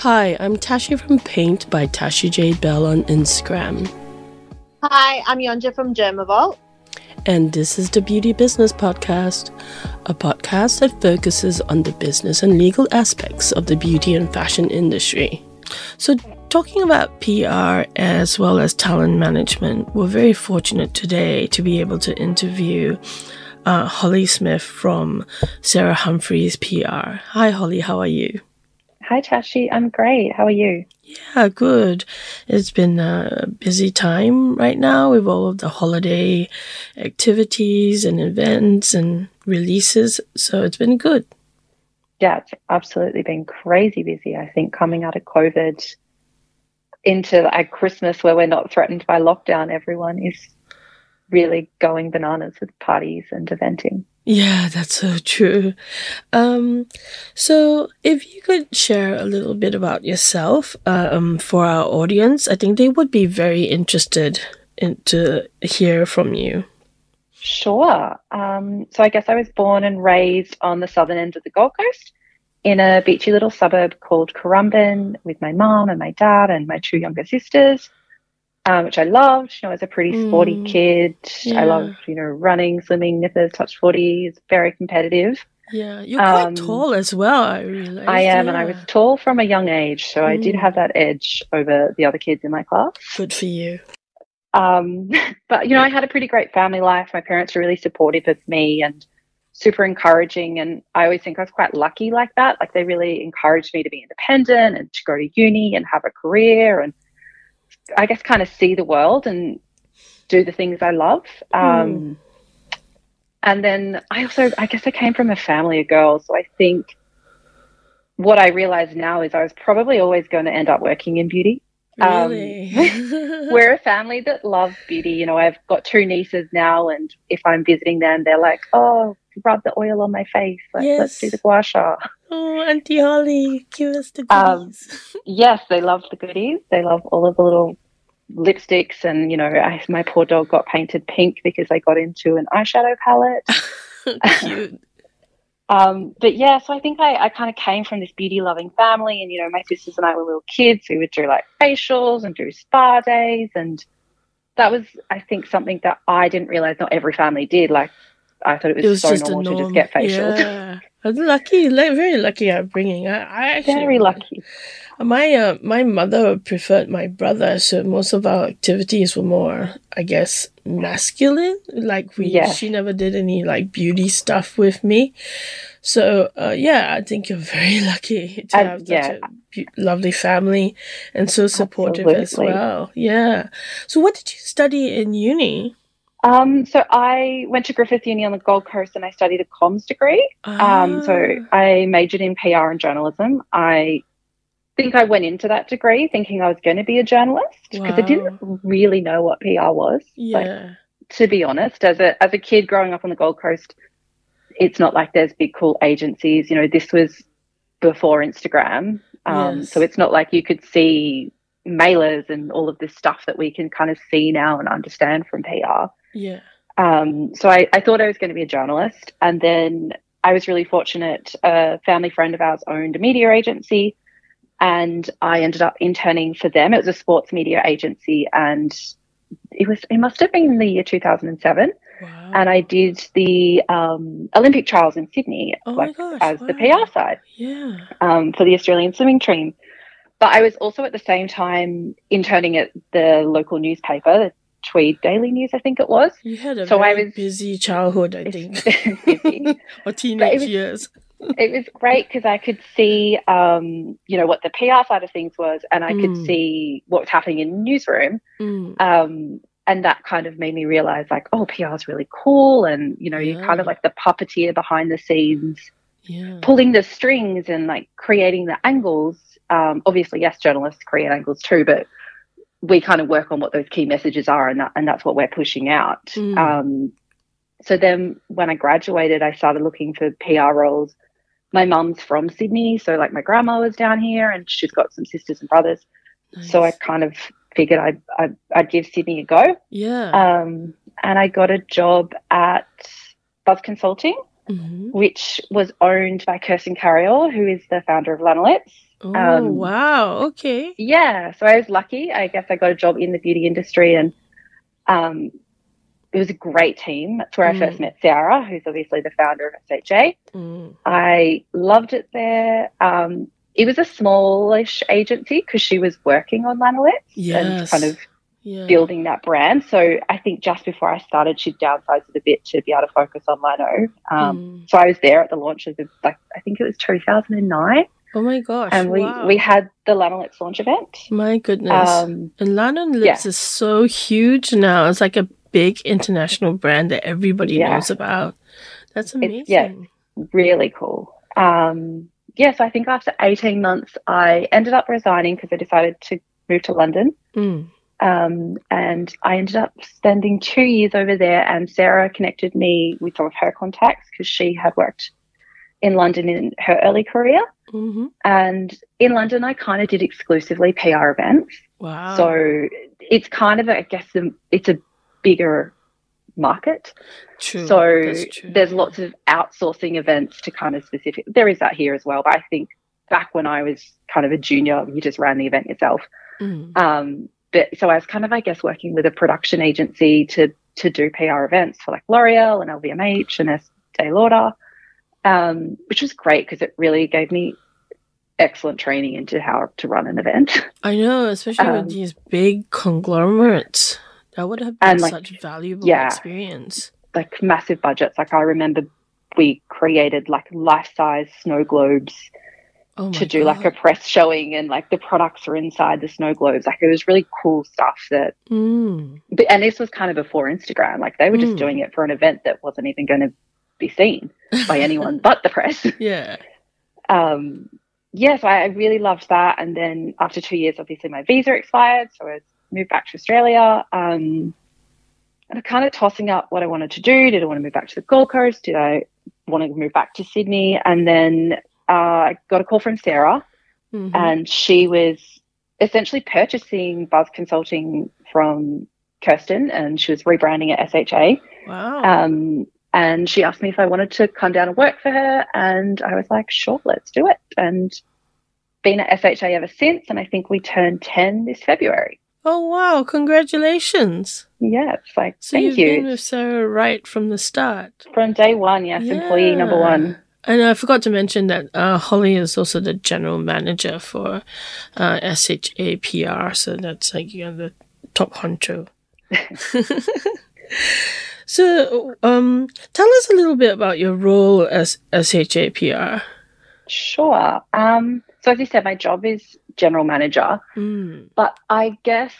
Hi, I'm Tashi from Paint by Tashi J Bell on Instagram. Hi, I'm Yonja from Germavolt. And this is the Beauty Business Podcast, a podcast that focuses on the business and legal aspects of the beauty and fashion industry. So, talking about PR as well as talent management, we're very fortunate today to be able to interview uh, Hollie Smith from Sarah Humphries PR. Hi, Hollie, how are you? Hi, Tashi. I'm great. How are you? Yeah, good. It's been a busy time right now with all of the holiday activities and events and releases. So it's been good. Yeah, it's absolutely been crazy busy. I think coming out of COVID into like Christmas where we're not threatened by lockdown, everyone is really going bananas with parties and eventing. Yeah, that's so true. Um, so, if you could share a little bit about yourself um, for our audience, I think they would be very interested in, to hear from you. Sure. Um, so, I guess I was born and raised on the southern end of the Gold Coast in a beachy little suburb called Currumbin with my mom and my dad and my two younger sisters um, which I loved. You know, I was a pretty sporty mm. kid. Yeah. I loved, you know, running, swimming, nippers, touch footy. It's very competitive. Yeah, you're quite um, tall as well. I realized. I am, yeah. and I was tall from a young age, so mm. I did mm. have that edge over the other kids in my class. Good for you. Um, but you know, I had a pretty great family life. My parents were really supportive of me and super encouraging, and I always think I was quite lucky like that. Like they really encouraged me to be independent and to go to uni and have a career and I guess, kind of see the world and do the things I love. Um, mm. And then I also, I guess, I came from a family of girls, so I think what I realize now is I was probably always going to end up working in beauty. Really? Um, we're a family that love beauty. You know, I've got two nieces now, and if I'm visiting them, they're like, "Oh, rub the oil on my face. Like, yes. Let's do the gua sha." Oh, Auntie Hollie, give us the um, goodies. Um, yes, they love the goodies. They love all of the little lipsticks, and you know, I, my poor dog got painted pink because I got into an eyeshadow palette. Cute. Um, but yeah, so I think I, I kind of came from this beauty loving family, and you know, my sisters and I were little kids. We would do like facials and do spa days, and that was, I think, something that I didn't realize not every family did. Like, I thought it was, it was so normal norm. to just get facials. Yeah. lucky, like, very lucky at bringing. I, I actually very lucky. My uh, my mother preferred my brother, so most of our activities were more, I guess, masculine. Like we, yes. she never did any like beauty stuff with me. So uh, yeah, I think you're very lucky to have such yeah. a be- lovely family and so supportive Absolutely. as well. Yeah. So what did you study in uni? Um, so I went to Griffith Uni on the Gold Coast and I studied a comms degree. Um, so ah. I majored in PR and journalism. I think I went into that degree thinking I was going to be a journalist because wow. I didn't really know what PR was. Yeah. Like, to be honest, as a as a kid growing up on the Gold Coast, it's not like there's big cool agencies. You know, this was before Instagram, um, yes. so it's not like you could see mailers and all of this stuff that we can kind of see now and understand from PR. Yeah. Um, so I, I thought I was going to be a journalist. And then I was really fortunate. A family friend of ours owned a media agency, and I ended up interning for them. It was a sports media agency, and it was it must have been the year 2007. Wow. And I did the um, Olympic trials in Sydney oh like, gosh, as wow. the PR side yeah. um, for the Australian swimming team. But I was also at the same time interning at the local newspaper, the Tweed Daily News, I think it was. You had a so very I was, busy childhood, I think, or teenage was, years. It was great because I could see, um, you know, what the PR side of things was, and I mm. could see what was happening in the newsroom. Mm. Um, and that kind of made me realize, like, oh, PR is really cool, and you know, yeah. you're kind of like the puppeteer behind the scenes, yeah. pulling the strings and like creating the angles. Um, obviously, yes, journalists create angles too, but we kind of work on what those key messages are, and that, and that's what we're pushing out. Mm. Um, so then, when I graduated, I started looking for PR roles. My mum's from Sydney, so like my grandma was down here, and she's got some sisters and brothers. Nice. So I kind of figured I'd, I'd, I'd give Sydney a go. Yeah. Um, and I got a job at Buzz Consulting, Mhm. which was owned by Kirsten Carriol, who is the founder of Lanolips. Oh, Um, wow. Okay. Yeah, so I was lucky. I guess I got a job in the beauty industry, and um, it was a great team. That's where I first Mm. met Sarah, who's obviously the founder of SHA. Mm. I loved it there. Um, it was a smallish agency because she was working on Lanolips and kind of Yeah. building that brand. So I think just before I started, she downsized it a bit to be able to focus on Lino. Um, Mm. So I was there at the launch of the, like I think it was 2009, Oh my gosh. and we wow. we had the Lanolips launch event. My goodness. Um, and London yeah. is so huge now. It's like a big international brand that everybody Yeah. knows about. That's amazing. It's- yeah. really cool. Um, yeah, so I think after 18 months, I ended up resigning because I decided to move to London. Mm. Um, and I ended up spending two years over there. And Sarah connected me with some of her contacts because she had worked in London in her early career. hmm And in London, I kind of did exclusively PR events. Wow. So it's kind of, I guess, it's a bigger market. true. So there's lots of outsourcing events to kind of specific. There is that here as well, but I think back when I was kind of a junior, you just ran the event yourself. Mm. Um, but so I was kind of, I guess, working with a production agency to to do PR events for like L'Oreal and LVMH and Estee Lauder, um, which was great because it really gave me excellent training into how to run an event. I know, especially Um, with these big conglomerates. That would have been And, like, such valuable yeah. experience. like massive budgets. Like I remember we created like life size snow globes Oh to do like a press showing and like the products are inside the snow globes. Like it was really cool stuff that Mm. but, and this was kind of before Instagram. Like they were just Mm. doing it for an event that wasn't even going to be seen by anyone but the press. Yeah. Um yes, I, I really loved that. And then after two years, obviously my visa expired, so I moved back to Australia. Um and kind of tossing up what I wanted to do. Did I want to move back to the Gold Coast? Did I want to move back to Sydney? And then uh, I got a call from Sarah, Mhm. and she was essentially purchasing Buzz Consulting from Kirsten, and she was rebranding it SHA. wow. Um, and she asked me if I wanted to come down and work for her, and I was like, sure, let's do it. And been at SHA ever since, and I think we turned 10 this February. Oh wow! Congratulations. Yeah, it's like, So thank you've you. been with Sarah right from the start. From day one, yes, employee number one. And I forgot to mention that uh, Hollie is also the general manager for uh, SHA PR, so that's like you know, the top honcho. so, um, tell us a little bit about your role as SHAPR. Sure. Um, so as you said, my job is general manager, Mm. but I guess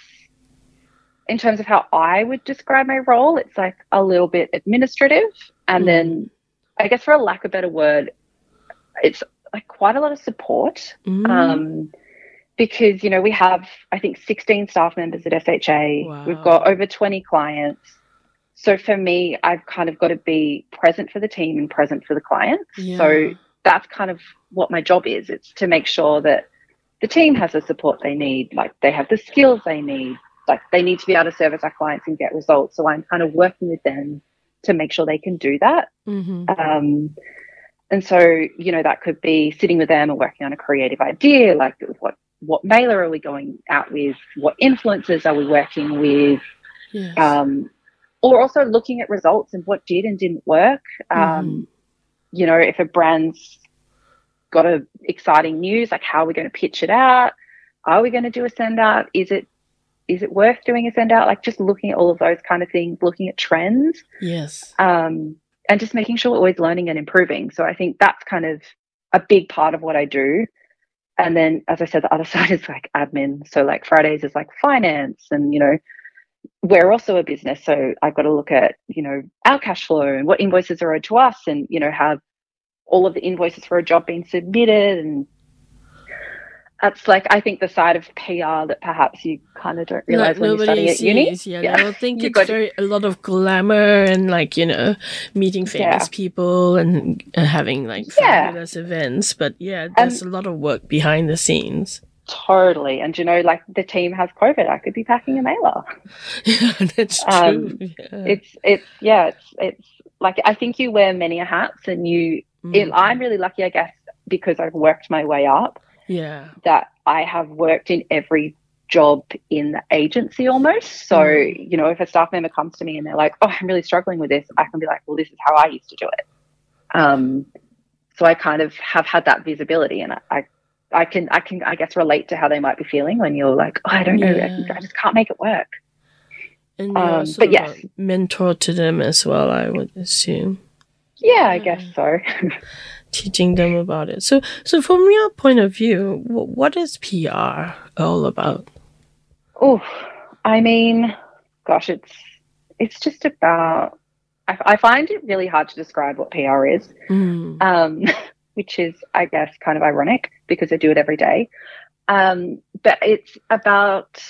in terms of how I would describe my role, it's like a little bit administrative, and Mm. then I guess for a lack of a better word, it's like quite a lot of support. Mm. Um, because you know we have I think 16 staff members at SHA. Wow. We've got over 20 clients. So for me, I've kind of got to be present for the team and present for the clients. yeah. So that's kind of what my job is. It's to make sure that the team has the support they need, like they have the skills they need, like they need to be able to service our clients and get results. So I'm kind of working with them to make sure they can do that. hmm Um, and so, you know, that could be sitting with them and working on a creative idea, like what what mailer are we going out with, what influencers are we working with, yes. um, or also looking at results and what did and didn't work. Um, Mhm. You know, if a brand's got a exciting news, like how are we going to pitch it out? Are we going to do a send out? Is it is it worth doing a send out? Like just looking at all of those kind of things, looking at trends yes. um, and just making sure we're always learning and improving. So I think that's kind of a big part of what I do. And then, as I said, the other side is like admin. So like Fridays is like finance, and you know, we're also a business, so I've got to look at you know our cash flow and what invoices are owed to us, and you know have all of the invoices for a job being submitted and that's like I think the side of PR that perhaps you kind of don't realize Like when you're studying at uni. sees, Yeah, Yeah. they will think You it's very a lot of glamour and like you know meeting famous Yeah. people and uh, having like Yeah. fabulous events. But yeah, there's a lot of work behind the scenes. Totally. And you know, like the team has COVID. I could be packing a mailer. yeah, that's true. Um, yeah. It's it's yeah, it's it's like I think you wear many hats, and you. Mm. I'm really lucky, I guess, because I've worked my way up. yeah. That I have worked in every job in the agency almost. So Mm. you know, if a staff member comes to me and they're like, "Oh, I'm really struggling with this," I can be like, "Well, this is how I used to do it." Um, so I kind of have had that visibility, and I. I I can, I can, I guess, relate to how they might be feeling when you're like, oh, I don't know, Yeah. I just can't make it work. And Um, but yes. a mentor to them as well, I would assume. Yeah, I guess so. Teaching them about it. So, so from your point of view, wh- what is PR all about? Oh, I mean, gosh, it's it's just about. I, I find it really hard to describe what PR is, Mm. um, which is, I guess, kind of ironic because I do it every day. Um, but it's about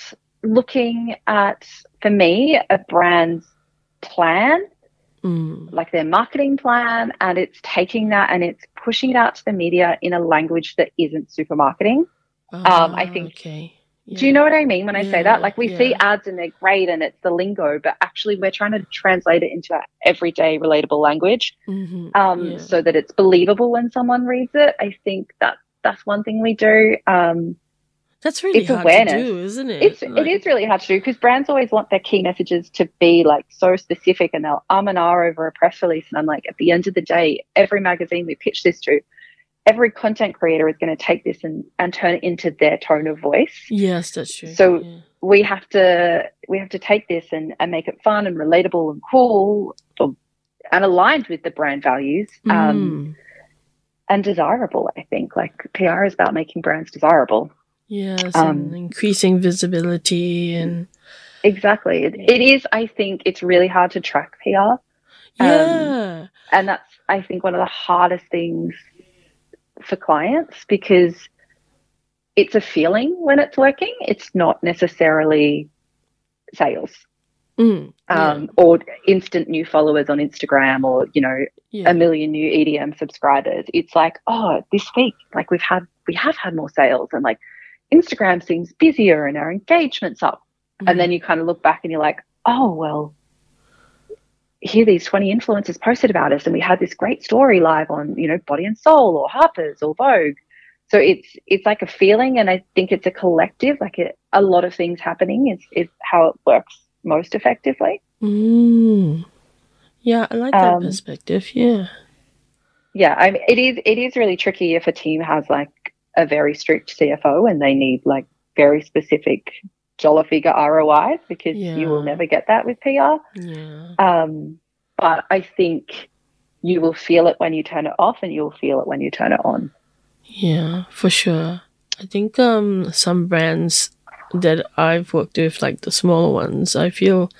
looking at, for me, a brand's plan, Mm. like their marketing plan, and it's taking that and it's pushing it out to the media in a language that isn't super marketing. Um, I Ah, think- Okay. Do you know what I mean when I say that? Like we see ads and they're great and it's the lingo, but actually we're trying to translate it into our everyday relatable language hmm um, Yeah. so that it's believable when someone reads it. I think that that's one thing we do. Um, That's really it's hard awareness. to do, isn't it? it's Like- it is really hard to do because brands always want their key messages to be like so specific and they'll um and ah over a press release. And I'm like, at the end of the day, every magazine we pitch this to, every content creator is going to take this and, and turn it into their tone of voice. Yes, that's true. So- yeah. we have to we have to take this and, and make it fun and relatable and cool or, and aligned with the brand values um, Mm. and desirable i think like pr is about making brands desirable Yes, um, and increasing visibility and exactly. It, it is i think it's really hard to track pr yeah, and that's i think one of the hardest things for clients because it's a feeling when it's working. It's not necessarily sales. Mm, yeah, um, or instant new followers on Instagram or, you know, yeah. a million new EDM subscribers. It's like, oh, this week, like we've had, we have had more sales and like Instagram seems busier and our engagement's up. Mm-hmm. And then you kind of look back and you're like, oh, well, here these 20 influencers posted about us and we had this great story live on, you know, Body and Soul or Harper's or Vogue. So it's it's like a feeling and I think it's a collective, like a, a lot of things happening is, is how it works most effectively. Mm. Yeah, I like that Um, perspective. Yeah. yeah i mean it is it is really tricky if a team has like a very strict cfo and they need like very specific dollar figure rois because you will never get that with pr Yeah. um, but i think you will feel it when you turn it off and you'll feel it when you turn it on Yeah, for sure. I think um some brands that I've worked with, like the smaller ones, I feel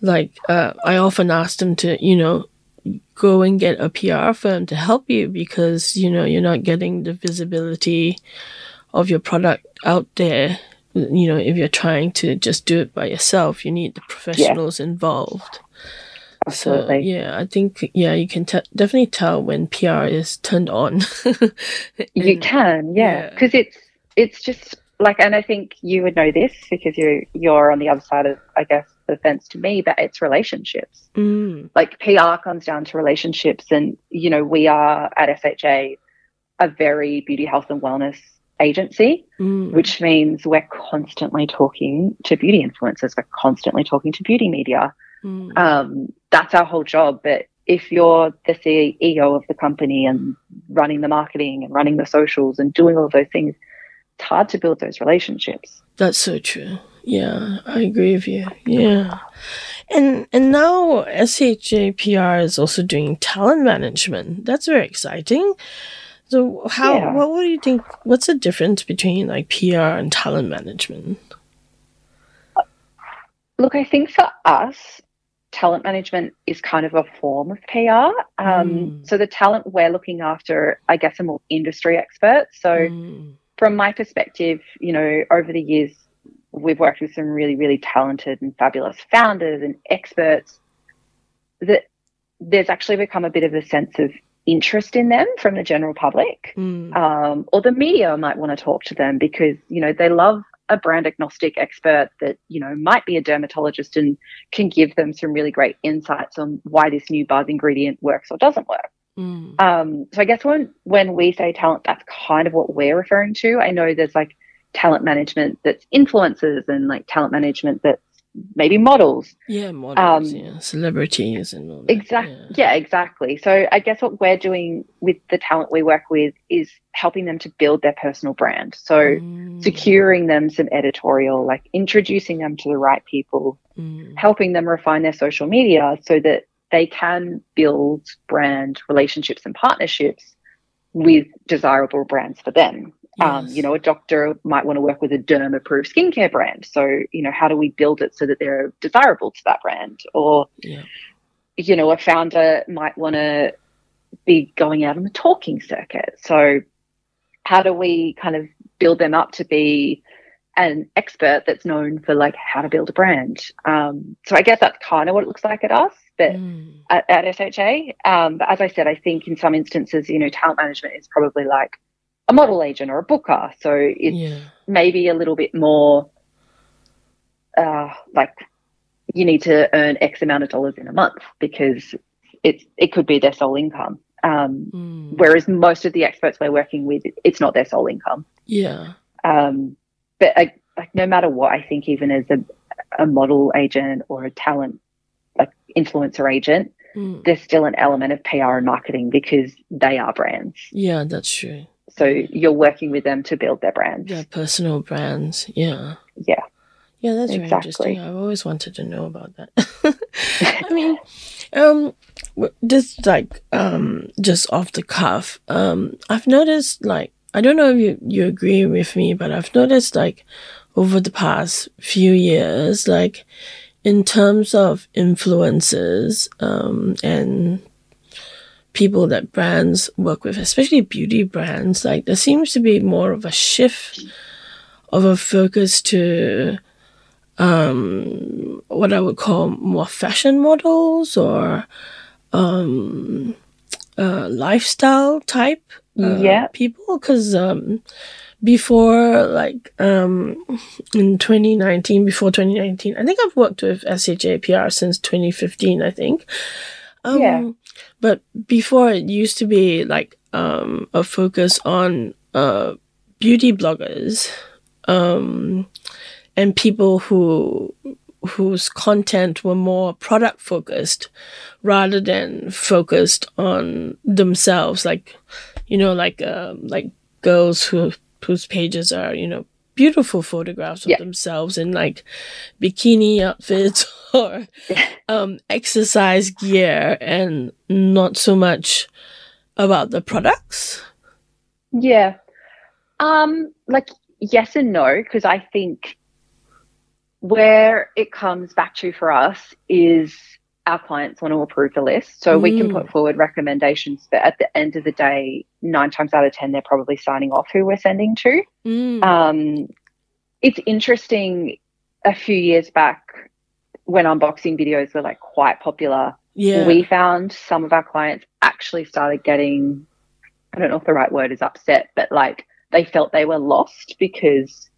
like uh, I often ask them to, you know, go and get a PR firm to help you because you know you're not getting the visibility of your product out there. You know, if you're trying to just do it by yourself, you need the professionals involved. So absolutely yeah, I think yeah, you can te- definitely tell when PR is turned on. you can yeah yeah. because it's it's just like and i think you would know this because you you're on the other side of i guess the fence to me but it's relationships Mm, like PR comes down to relationships. And, you know, we are at SHA a very beauty, health, and wellness agency, mm, which means we're constantly talking to beauty influencers, we're constantly talking to beauty media. mm, Um, that's our whole job. But if you're the CEO of the company and running the marketing and running the socials and doing all of those things, it's hard to build those relationships. that's so true. Yeah, I agree with you. Yeah, and and now SHAPR is also doing talent management. That's very exciting. So how Yeah. what do you think? What's the difference between like PR and talent management? Look, I think for us, talent management is kind of a form of PR. Um, Mm. So the talent we're looking after, I guess, are more industry experts. So Mm, from my perspective, you know, over the years, we've worked with some really, really talented and fabulous founders and experts that there's actually become a bit of a sense of interest in them from the general public mm, um, or the media might want to talk to them because you know they love a brand agnostic expert that you know might be a dermatologist and can give them some really great insights on why this new buzz ingredient works or doesn't work. Mm. Um, so I guess when when we say talent, that's kind of what we're referring to. I know there's like talent management that's influencers and like talent management that's maybe models. Yeah, models, um, yeah, celebrities and all Exactly. Yeah. yeah. exactly. So I guess what we're doing with the talent we work with is helping them to build their personal brand. So mm. securing them some editorial, like introducing them to the right people, mm. helping them refine their social media so that they can build brand relationships and partnerships with desirable brands for them. Um, yes. Um, you know, a doctor might want to work with a derm approved skincare brand. So, you know, how do we build it so that they're desirable to that brand? Or, yeah. you know, a founder might want to be going out on the talking circuit. So, how do we kind of build them up to be an expert that's known for like how to build a brand? Um, so, I guess that's kind of what it looks like at us, but mm. at, at SHA. Um, but as I said, I think in some instances, you know, talent management is probably like a model agent or a booker. So it's yeah. maybe a little bit more uh, like you need to earn X amount of dollars in a month because it's it could be their sole income. Um, mm. Whereas most of the experts we're working with, it's not their sole income. Yeah. Um, but I, like no matter what, I think even as a, a model agent or a talent like influencer agent, mm. there's still an element of PR and marketing because they are brands. Yeah, that's true. So you're working with them to build their brands. Yeah, personal brands. Yeah. Yeah. Yeah, that's exactly. very interesting. I've always wanted to know about that. I mean, um, just like um, just off the cuff, um, I've noticed like I don't know if you you agree with me, but I've noticed like over the past few years, like in terms of influences um, and people that brands work with, especially beauty brands, like there seems to be more of a shift of a focus to um, what I would call more fashion models or um, uh, lifestyle type uh, yeah. people. Because um, before, like um, in 2019, before 2019, I think I've worked with SHA PR since 2015, I think. Um, yeah. But before it used to be like um, a focus on uh, beauty bloggers um, and people who whose content were more product focused rather than focused on themselves. Like you know like um, like girls who whose pages are you know beautiful photographs of yeah. themselves in like bikini outfits or um, exercise gear and not so much about the products? Yeah. Um, like yes and no, because I think where it comes back to for us is our clients want to approve the list. So mm. we can put mm. forward recommendations, but at the end of the day, nine times out of 10, they're probably signing off who we're sending to. Mm. Um, it's interesting a few years back, when unboxing videos were like quite popular, yeah. we found some of our clients actually started getting, I don't know if the right word is upset, but like they felt they were lost because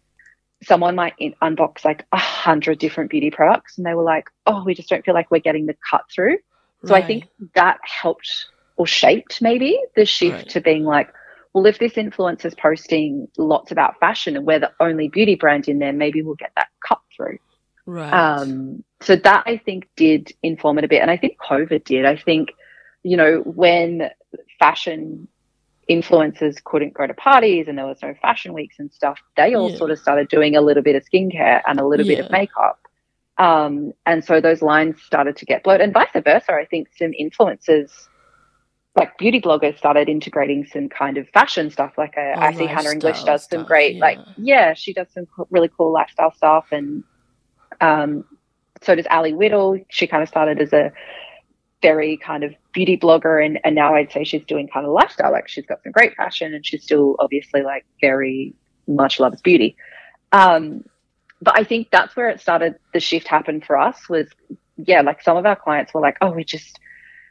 someone might in- unbox like a hundred different beauty products and they were like, oh, we just don't feel like we're getting the cut through. So right. I think that helped or shaped maybe the shift right. to being like, well, if this influencer's posting lots about fashion and we're the only beauty brand in there, maybe we'll get that cut through. Right. Um, so that I think did inform it a bit. And I think COVID did. I think, you know, when fashion influencers couldn't go to parties and there was no fashion weeks and stuff, they all yeah. sort of started doing a little bit of skincare and a little yeah. bit of makeup. Um, and so those lines started to get blurred and vice versa. I think some influencers like beauty bloggers started integrating some kind of fashion stuff. Like a, oh, I see Hannah English does some great, yeah. like, yeah, she does some really cool lifestyle stuff. And um, so does Ali Whittle. She kind of started as a very kind of beauty blogger and, and now I'd say she's doing kind of lifestyle. Like she's got some great fashion and she's still obviously like very much loves beauty. Um, but I think that's where it started. The shift happened for us was, yeah, like some of our clients were like, oh, we just,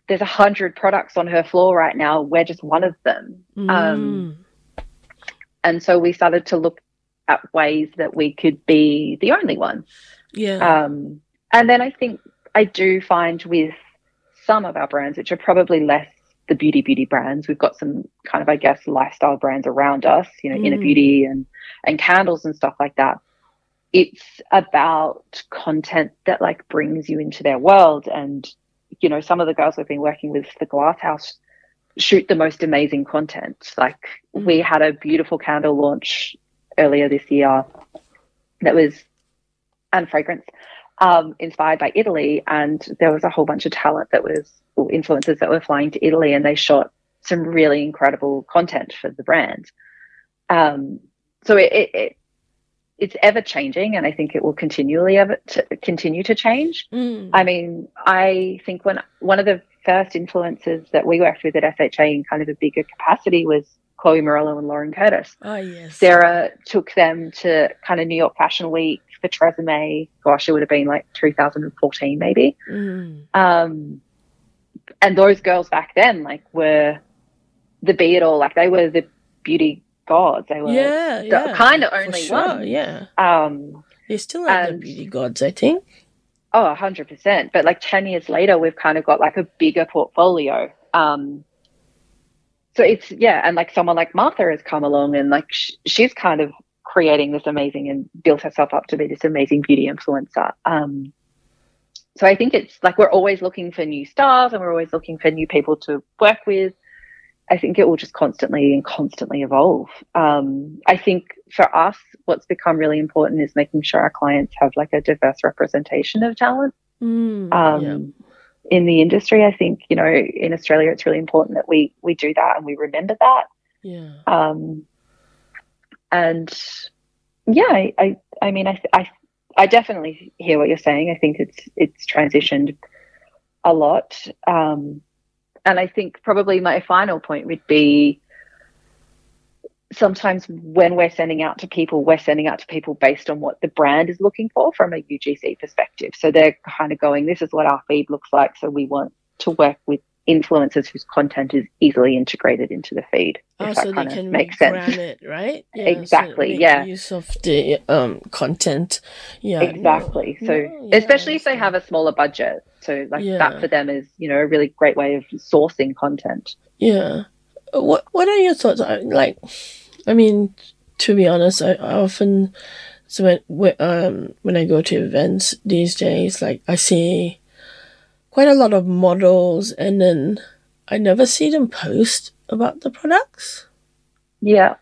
there's a hundred products on her floor right now. We're just one of them. Mm. Um, and so we started to look at ways that we could be the only one. Yeah. Um, and then I think I do find with some of our brands, which are probably less the beauty beauty brands, we've got some kind of I guess lifestyle brands around us, you know, inner Mm. beauty and and candles and stuff like that. It's about content that like brings you into their world and you know, some of the girls we've been working with the Glass House shoot the most amazing content. Like Mm. we had a beautiful candle launch earlier this year that was and fragrance um, inspired by Italy, and there was a whole bunch of talent that was influencers that were flying to Italy, and they shot some really incredible content for the brand. Um, so it, it, it it's ever changing, and I think it will continually ever to continue to change. Mm. I mean, I think when one of the first influencers that we worked with at SHA in kind of a bigger capacity was Chloe Morello and Lauren Curtis. oh yes. Sarah took them to kind of New York Fashion Week for Tresemme. Gosh, it would have been like 2014 maybe. Mm. Um, and those girls back then, like, were the be it all. Like, they were the beauty gods. They were Yeah, yeah. kind of only sure, one. Yeah. Um, They still are the beauty gods, I think. oh, 100%. But like 10 years later, we've kind of got like a bigger portfolio. Um, so it's, yeah. And like someone like Martha has come along and like sh- she's kind of creating this amazing and built herself up to be this amazing beauty influencer. Um, so I think it's like we're always looking for new stars and we're always looking for new people to work with. I think it will just constantly and constantly evolve. Um, I think for us, what's become really important is making sure our clients have like a diverse representation of talent Mm. um, yeah. in the industry. I think you know in Australia, it's really important that we we do that and we remember that. Yeah. Um, and yeah, I, I, I mean, I, I, I definitely hear what you're saying. I think it's it's transitioned a lot, um, and I think probably my final point would be sometimes when we're sending out to people, we're sending out to people based on what the brand is looking for from a UGC perspective. So they're kind of going, "This is what our feed looks like," so we want to work with influencers whose content is easily integrated into the feed. Oh, that so they can regram sense. it, right? Exactly, make yeah. Use of the um content. Yeah. no. exactly so No, yeah, especially if they have a smaller budget so like Yeah. that for them is you know a really great way of sourcing content Yeah. What What are your thoughts? I- Like, I mean, to be honest, I, I often so when when um when I go to events these days, like I see quite a lot of models, and then I never see them post about the products. yeah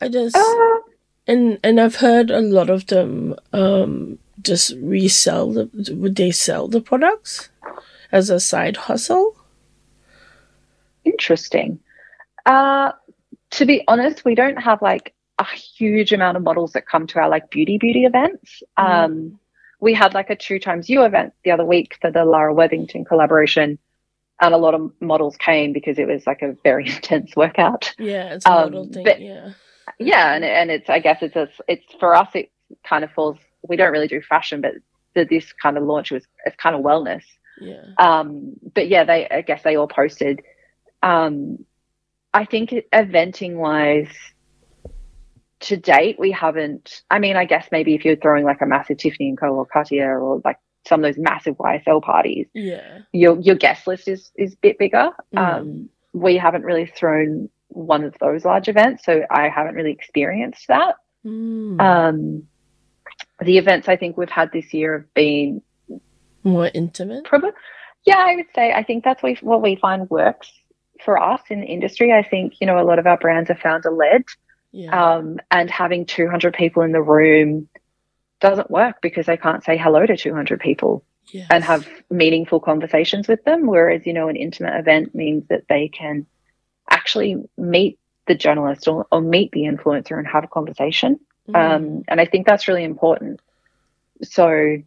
I just uh, and and I've heard a lot of them um just resell the would they sell the products as a side hustle? interesting uh to be honest we don't have like a huge amount of models that come to our like beauty beauty events Mm. Um we had like a two times you event the other week for the lara worthington collaboration and a lot of models came because it was like a very intense workout Yeah, it's a Um, model thing. but- yeah. yeah and, and it's i guess it's a, it's for us it kind of falls we don't really do fashion but the, this kind of launch was it's kind of wellness Yeah. um but yeah they i guess they all posted um i think eventing wise to date we haven't i mean i guess maybe if you're throwing like a massive tiffany and co or cartier or like some of those massive ysl parties Yeah. your your guest list is is a bit bigger. Mm. Um, we haven't really thrown one of those large events, so I haven't really experienced that. Mm. Um, the events I think we've had this year have been More intimate. probably, yeah, I would say I think that's what we, what we find works for us in the industry. I think you know a lot of our brands are founder led, Yeah. um, and having 200 people in the room doesn't work because they can't say hello to 200 people. yes. and have meaningful conversations with them. Whereas, you know, an intimate event means that they can actually meet the journalist or, or meet the influencer and have a conversation. Mm. Um, and I think that's really important. So,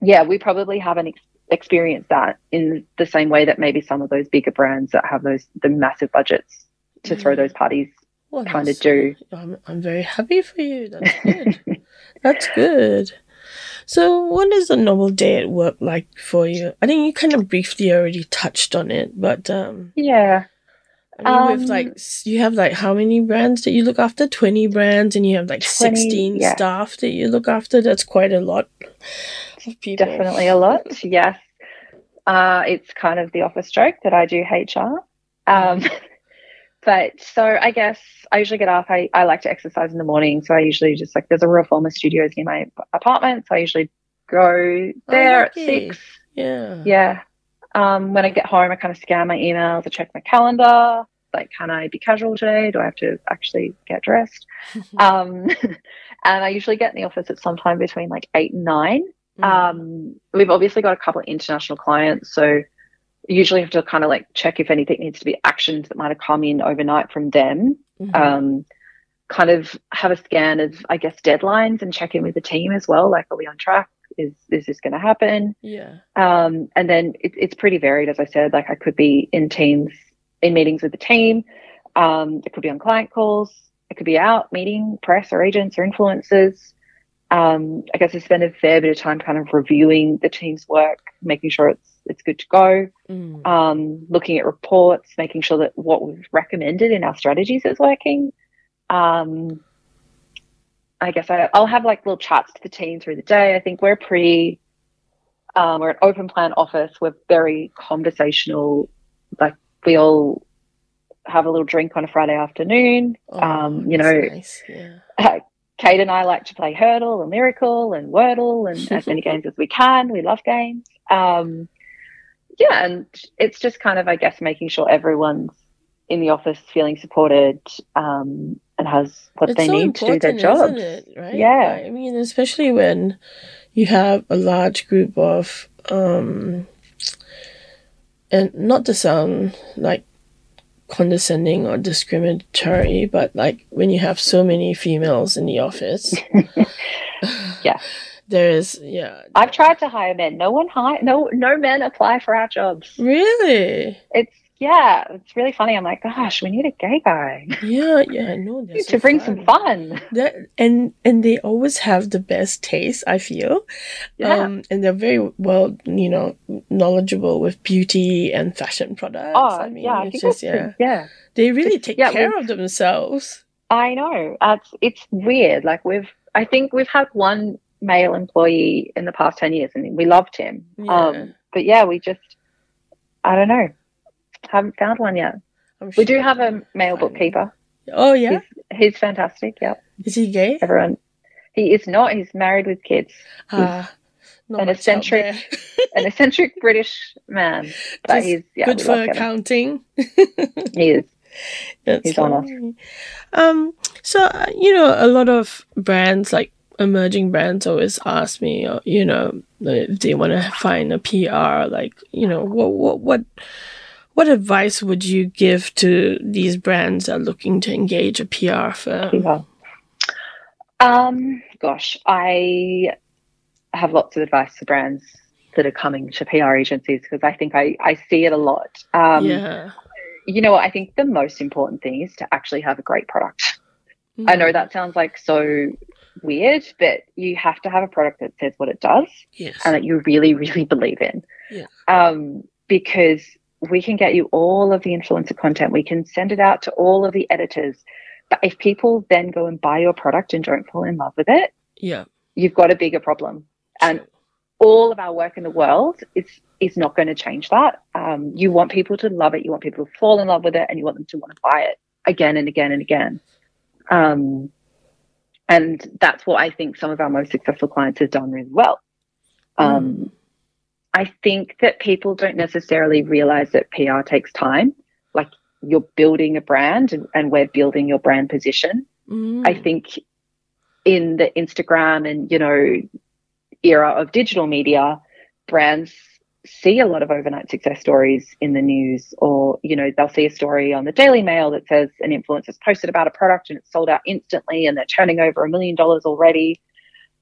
yeah, we probably haven't ex- experienced that in the same way that maybe some of those bigger brands that have those the massive budgets to throw those parties Well, kind of do. I'm, I'm very happy for you. That's good. that's good. So, what is a normal day at work like for you? I think you kind of briefly already touched on it, but um, Yeah. I mean, with like Um, you have like how many brands that you look after? Twenty brands, and you have like 20, sixteen yeah. staff that you look after. That's quite a lot of people. Definitely a lot. Yes. Uh, it's kind of the office joke that I do HR. Um, but so I guess I usually get up. I, I like to exercise in the morning. So I usually just like, there's a Reformer Studios near my apartment. So I usually go there at six. Yeah. Yeah. Um, when I get home, I kind of scan my emails, I check my calendar. Like, can I be casual today? Do I have to actually get dressed? um, and I usually get in the office at sometime between like eight and nine. Mm. Um, we've obviously got a couple of international clients, so usually have to kind of like check if anything needs to be actioned that might have come in overnight from them. Mhm. Um, kind of have a scan of, I guess, deadlines and check in with the team as well. Like, are we on track? Is is this going to happen? yeah. Um, and then it, it's pretty varied, as I said. Like, I could be in teams, in meetings with the team. Um, it could be on client calls. It could be out meeting press or agents or influencers. Um, I guess I spend a fair bit of time kind of reviewing the team's work, making sure it's it's good to go. Mm. Um, looking at reports, making sure that what we've recommended in our strategies is working. Um, I guess I, I'll have like little chats to the team through the day. I think we're pretty, um, we're an open plan office. We're very conversational. Like we all have a little drink on a Friday afternoon. Oh, um, you know, nice. Yeah. Kate and I like to play Hurdle and miracle and Wordle and as many games as we can. We love games. Um, yeah, and it's just kind of, I guess, making sure everyone's in the office feeling supported um, and has what It's they so need to do their job. Right? Yeah. I mean, especially when you have a large group of, um, and not to sound like condescending or discriminatory, but like when you have so many females in the office. Yeah. There is, yeah. I've tried to hire men. No one hire. No, no men apply for our jobs. Really? It's yeah, it's really funny. I'm like, gosh, we need a gay guy Yeah, yeah, I know. To so bring some fun. That, and and they always have the best taste, I feel. Yeah. Um, and they're very well, you know, knowledgeable with beauty and fashion products. oh, I mean, yeah, I just yeah, yeah. they really take yeah, care of themselves. I know. Uh, It's it's weird. Like we've I think we've had one male employee in the past ten years and we loved him. Yeah. Um but yeah, we just I don't know. Haven't found one yet. We do have a male bookkeeper. Oh yeah, He's fantastic, yeah. is he gay? Everyone he is not, he's married with kids. Ah, not an eccentric- An eccentric British man. But Just he's yeah, Good for accounting. He is. That's He's on us. funny. Um, so uh, you know, a lot of brands like emerging brands always ask me, you know, if they want to find a PR. Like, you know, what what what what advice would you give to these brands that are looking to engage a PR firm? Yeah. Um, gosh, I have lots of advice for brands that are coming to PR agencies because I think I, I see it a lot. Um, yeah, You know. I think the most important thing is to actually have a great product. I know that sounds like so weird, but you have to have a product that says what it does Yes. and that you really, really believe in. Yeah. Um, because we can get you all of the influencer content, we can send it out to all of the editors. But if people then go and buy your product and don't fall in love with it, yeah. you've got a bigger problem. And all of our work in the world is is not going to change that. Um, you want people to love it, you want people to fall in love with it, and you want them to want to buy it again and again and again. Um, and that's what I think some of our most successful clients have done really well. Um, I think that people don't necessarily realize that PR takes time. Like you're building a brand, and, and we're building your brand position. Mm. I think in the Instagram and you know era of digital media, brands see a lot of overnight success stories in the news, or you know they'll see a story on the Daily Mail that says an influencer's posted about a product and it's sold out instantly, and they're turning over a million dollars already,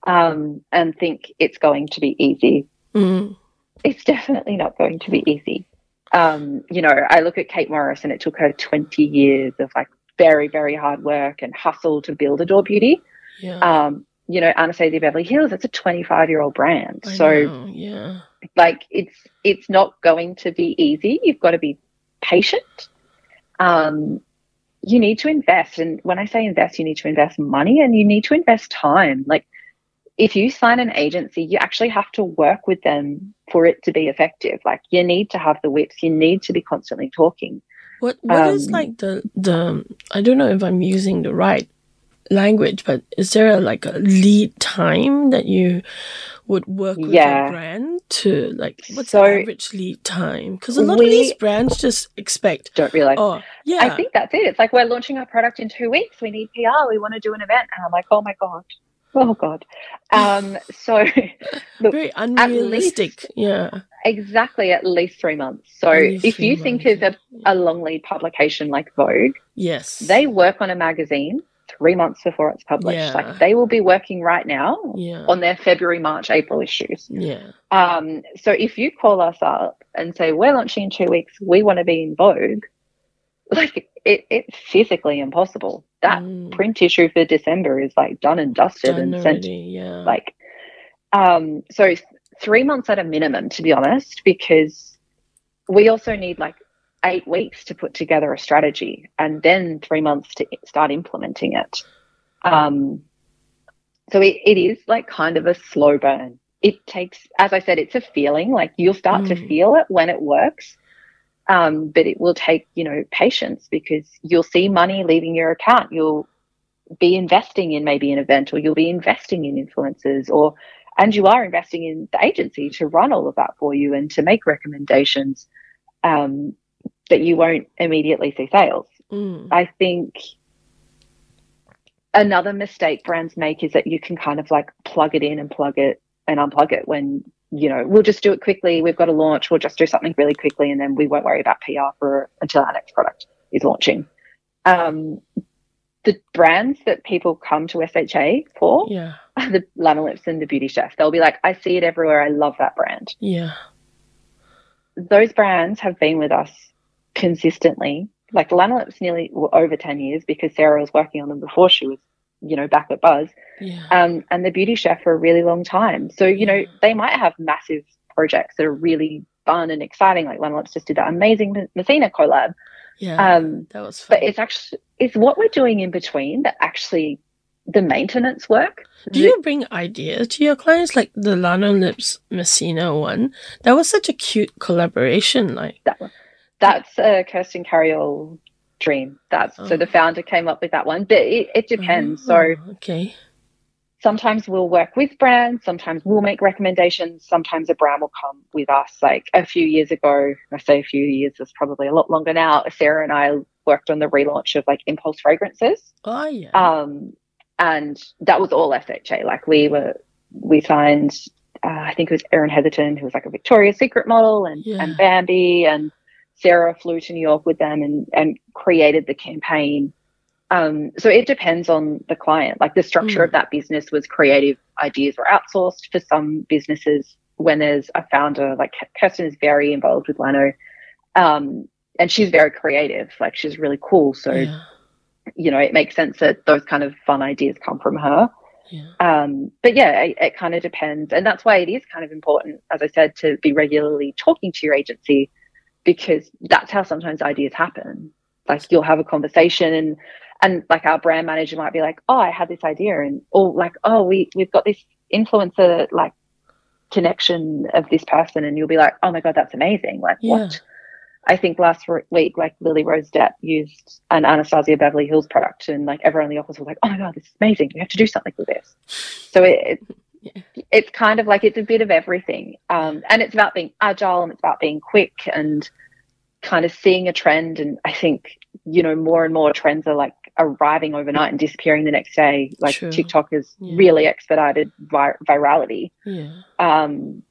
um, and think it's going to be easy. Mm. It's definitely not going to be easy. Um, you know, I look at Kate Morris, and it took her 20 years of like very, very hard work and hustle to build Adore Beauty. Yeah. Um, you know, Anastasia Beverly Hills, it's a 25 year old brand. I so know, yeah. like it's it's not going to be easy. You've got to be patient. um, you need to invest. And when I say invest, you need to invest money and you need to invest time. Like if you sign an agency, you actually have to work with them for it to be effective. Like you need to have the whips, you need to be constantly talking. What What um, is like the the I don't know if I'm using the right language, but is there a, like a lead time that you would work with yeah. a brand to like what's so the average lead time? Because a lot of these brands just expect don't realize. Oh, yeah. I think that's it. It's like we're launching our product in two weeks. We need PR. We want to do an event, and I'm like, oh my god. Oh God. Um, so look, very unrealistic. Least, yeah. Exactly, at least three months. So if you think of a, a long lead publication like Vogue, yes, they work on a magazine three months before it's published. Yeah. Like they will be working right now yeah. on their February, March, April issues. Yeah. Um, so if you call us up and say, We're launching in two weeks, we want to be in Vogue, like it, it's physically impossible. That mm. print issue for December is like done and dusted done and sent. yeah. Like, um, so three months at a minimum, to be honest, because we also need like eight weeks to put together a strategy and then three months to start implementing it. Um, so it, it is like kind of a slow burn. It takes, as I said, it's a feeling like you'll start mm. to feel it when it works. Um, but it will take, you know, patience because you'll see money leaving your account. You'll be investing in maybe an event or you'll be investing in influencers or, and you are investing in the agency to run all of that for you and to make recommendations. Um, that you won't immediately see sales. Mm. I think another mistake brands make is that you can kind of like plug it in and plug it and unplug it when you know we'll just do it quickly we've got a launch we'll just do something really quickly and then we won't worry about pr for until our next product is launching um, the brands that people come to sha for yeah. are the Lanolips and the beauty chef they'll be like i see it everywhere i love that brand yeah those brands have been with us consistently. Like Lanolips nearly over 10 years because Sarah was working on them before she was, you know, back at Buzz. Yeah. Um, and the Beauty Chef for a really long time. So, you know, they might have massive projects that are really fun and exciting. Like Lanolips just did that amazing Messina collab. Yeah. Um, that was fun. But it's actually, it's what we're doing in between that actually the maintenance work. Do you bring ideas to your clients like the Lanolips Messina one? That was such a cute collaboration. Like that one that's a Kirsten Carriol dream. That's oh. so the founder came up with that one, but it, it depends. Oh, so okay. Sometimes we'll work with brands, sometimes we'll make recommendations, sometimes a brand will come with us. Like a few years ago, I say a few years, is probably a lot longer now. Sarah and I worked on the relaunch of like Impulse fragrances. Oh yeah. Um, and that was all FHA. Like we were, we signed. Uh, I think it was Erin Heatherton, who was like a Victoria's Secret model, and yeah. and Bambi, and Sarah flew to New York with them and, and created the campaign. Um, so it depends on the client. Like the structure mm. of that business was creative ideas were outsourced for some businesses. When there's a founder, like Kirsten is very involved with Lano, um, and she's very creative. Like she's really cool. So, yeah. you know, it makes sense that those kind of fun ideas come from her. Yeah. Um, but yeah, it, it kind of depends, and that's why it is kind of important, as I said, to be regularly talking to your agency because that's how sometimes ideas happen. Like you'll have a conversation and and like our brand manager might be like, Oh, I had this idea and or like, oh, we we've got this influencer like connection of this person and you'll be like, Oh my god, that's amazing. Like yeah. what? I think last week, like Lily Rose Depp used an Anastasia Beverly Hills product, and like everyone in the office was like, "Oh my god, this is amazing! We have to do something with this." So it, yeah. it's kind of like it's a bit of everything. Um, and it's about being agile and it's about being quick and kind of seeing a trend. And I think, you know, more and more trends are like arriving overnight and disappearing the next day. Like True. TikTok has yeah. really expedited vir- virality. Yeah. Um,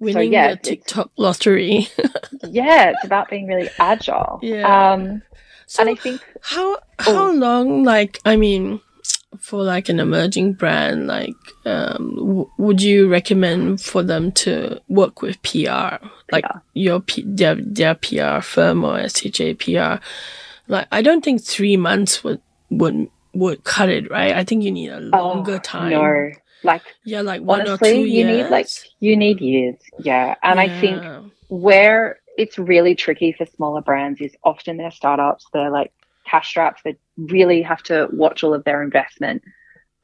Winning so, yeah, the TikTok lottery. yeah, it's about being really agile. Yeah. Um, so and I think how how oh. long? Like, I mean, for like an emerging brand, like, um, w- would you recommend for them to work with PR, like yeah. your P- their their PR firm or SHA PR? Like, I don't think three months would would would cut it, right? I think you need a longer oh, time. No, like yeah, like one honestly, or two you years. need like you need years, yeah. And yeah. I think where it's really tricky for smaller brands is often they're startups, they're like cash straps, they really have to watch all of their investment.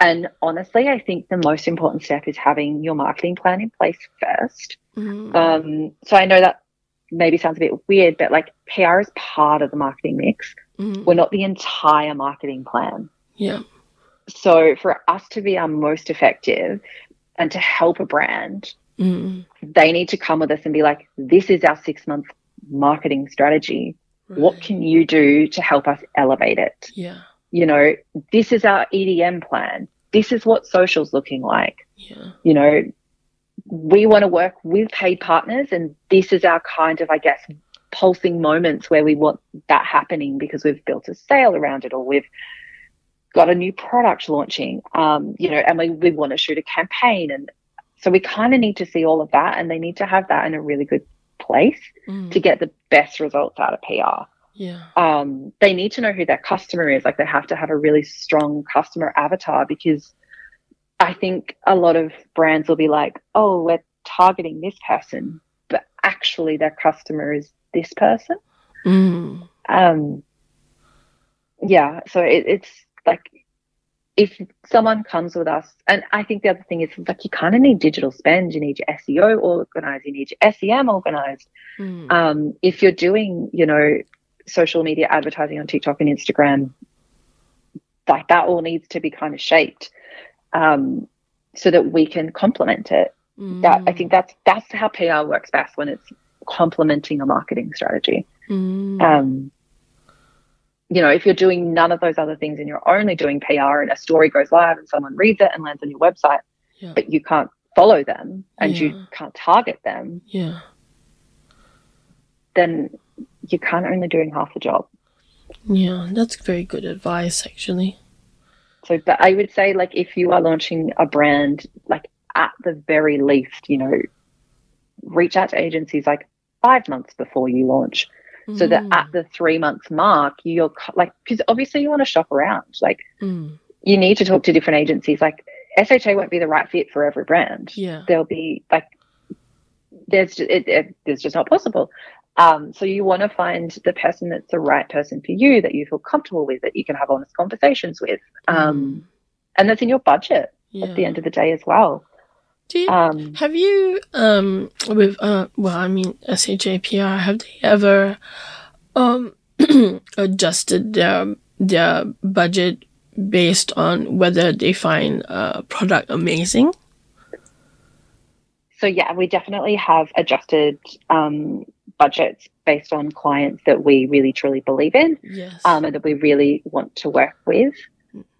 And honestly, I think the most important step is having your marketing plan in place first. Mm. Um, so I know that maybe sounds a bit weird, but like PR is part of the marketing mix. Mm. We're not the entire marketing plan. Yeah. So for us to be our most effective and to help a brand, mm. they need to come with us and be like, this is our six month marketing strategy. Right. What can you do to help us elevate it? Yeah. You know, this is our EDM plan. This is what social's looking like. Yeah. You know, we want to work with paid partners and this is our kind of, I guess, pulsing moments where we want that happening because we've built a sale around it or we've got a new product launching, um, you know, and we, we want to shoot a campaign. And so we kind of need to see all of that and they need to have that in a really good place mm. to get the best results out of PR. Yeah. Um, they need to know who their customer is. Like they have to have a really strong customer avatar because I think a lot of brands will be like, oh, we're targeting this person, but actually their customer is this person. Mm. Um, yeah. So it, it's like if someone comes with us, and I think the other thing is like you kind of need digital spend. You need your SEO organized. You need your SEM organized. Mm. Um, if you're doing, you know, social media advertising on TikTok and Instagram, like that all needs to be kind of shaped um, so that we can complement it. Mm. That I think that's that's how PR works best when it's complementing a marketing strategy. Mm. Um, you know, if you're doing none of those other things and you're only doing PR and a story goes live and someone reads it and lands on your website, yeah. but you can't follow them and yeah. you can't target them, yeah, then you're kind of only doing half the job. Yeah, that's very good advice, actually. So, but I would say, like, if you are launching a brand, like, at the very least, you know, reach out to agencies like five months before you launch mm. so that mm. at the three month mark you're like because obviously you want to shop around like mm. you need to talk to different agencies like sha won't be the right fit for every brand yeah there'll be like there's just, it, it, it's just not possible um, so you want to find the person that's the right person for you that you feel comfortable with that you can have honest conversations with um, mm. and that's in your budget yeah. at the end of the day as well do you, um, have you um with uh well I mean SHAPR have they ever um adjusted their their budget based on whether they find a product amazing? So yeah, we definitely have adjusted um, budgets based on clients that we really truly believe in yes. um, and that we really want to work with.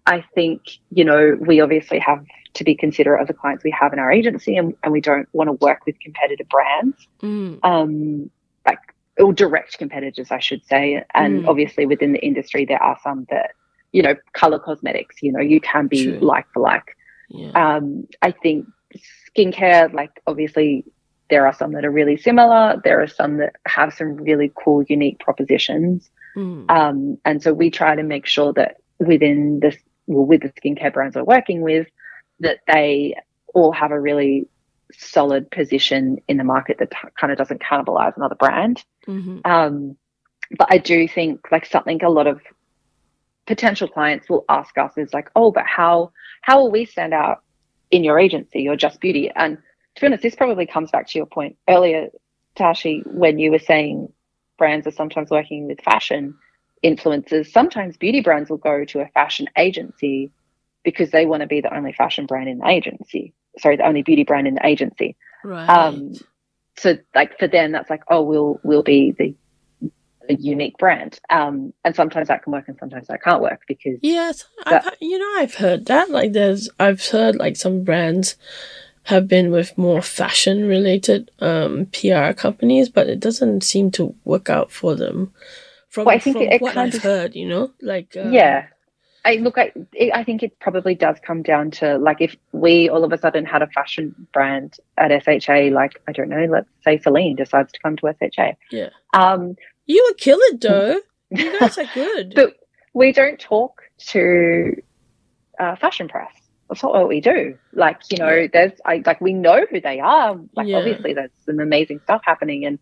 I think, you know, we obviously have to be considerate of the clients we have in our agency and, and we don't want to work with competitive brands. Mm. Um, like or direct competitors, I should say. And mm. obviously within the industry there are some that, you know, color cosmetics, you know, you can be True. like for like. Yeah. Um, I think skincare, like obviously there are some that are really similar. There are some that have some really cool, unique propositions. Mm. Um, and so we try to make sure that within this, well, with the skincare brands we're working with, that they all have a really solid position in the market that kind of doesn't cannibalize another brand. Mm-hmm. Um, but I do think like something a lot of potential clients will ask us is like, oh, but how how will we stand out in your agency or Just Beauty? And to be honest, this probably comes back to your point earlier, Tashi, when you were saying brands are sometimes working with fashion influencers. Sometimes beauty brands will go to a fashion agency because they want to be the only fashion brand in the agency. Sorry, the only beauty brand in the agency. Right. Um, so like for them, that's like, oh, we'll we'll be the a unique brand. Um, and sometimes that can work and sometimes that can't work because yes, that, you know, I've heard that. Like, there's I've heard like some brands have been with more fashion related um, PR companies, but it doesn't seem to work out for them. From, well, I think from it, what I've of, heard, you know, like um, yeah, I look, I, I think it probably does come down to like if we all of a sudden had a fashion brand at SHA, like I don't know, let's say Celine decides to come to SHA. Yeah. Um, you would kill it though. you guys are good. But we don't talk to uh, fashion press. That's not what we do. Like you know, yeah. there's I like we know who they are. Like yeah. obviously, there's some amazing stuff happening, and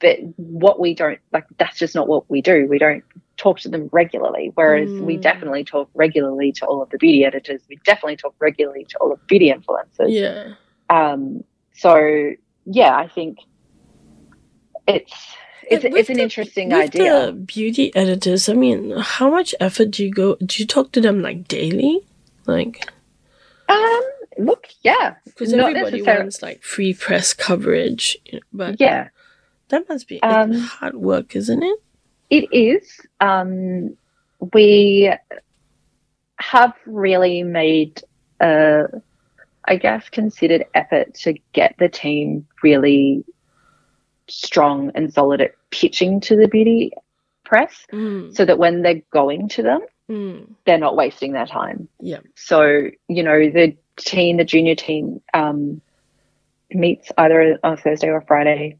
but what we don't like that's just not what we do we don't talk to them regularly whereas mm. we definitely talk regularly to all of the beauty editors. We definitely talk regularly to all of the beauty influencers. Yeah. Um so yeah i think it's it's, it's an the, interesting idea the beauty editors i mean how much effort do you go do you talk to them like daily? Like um look yeah. Because everybody wants like free press coverage but yeah. that must be um, hard work isn't it it is um we have really made a i guess considered effort to get the team really strong and solid at pitching to the beauty press mm. so that when they're going to them mm. they're not wasting their time yeah so you know the team the junior team um, meets either on thursday or friday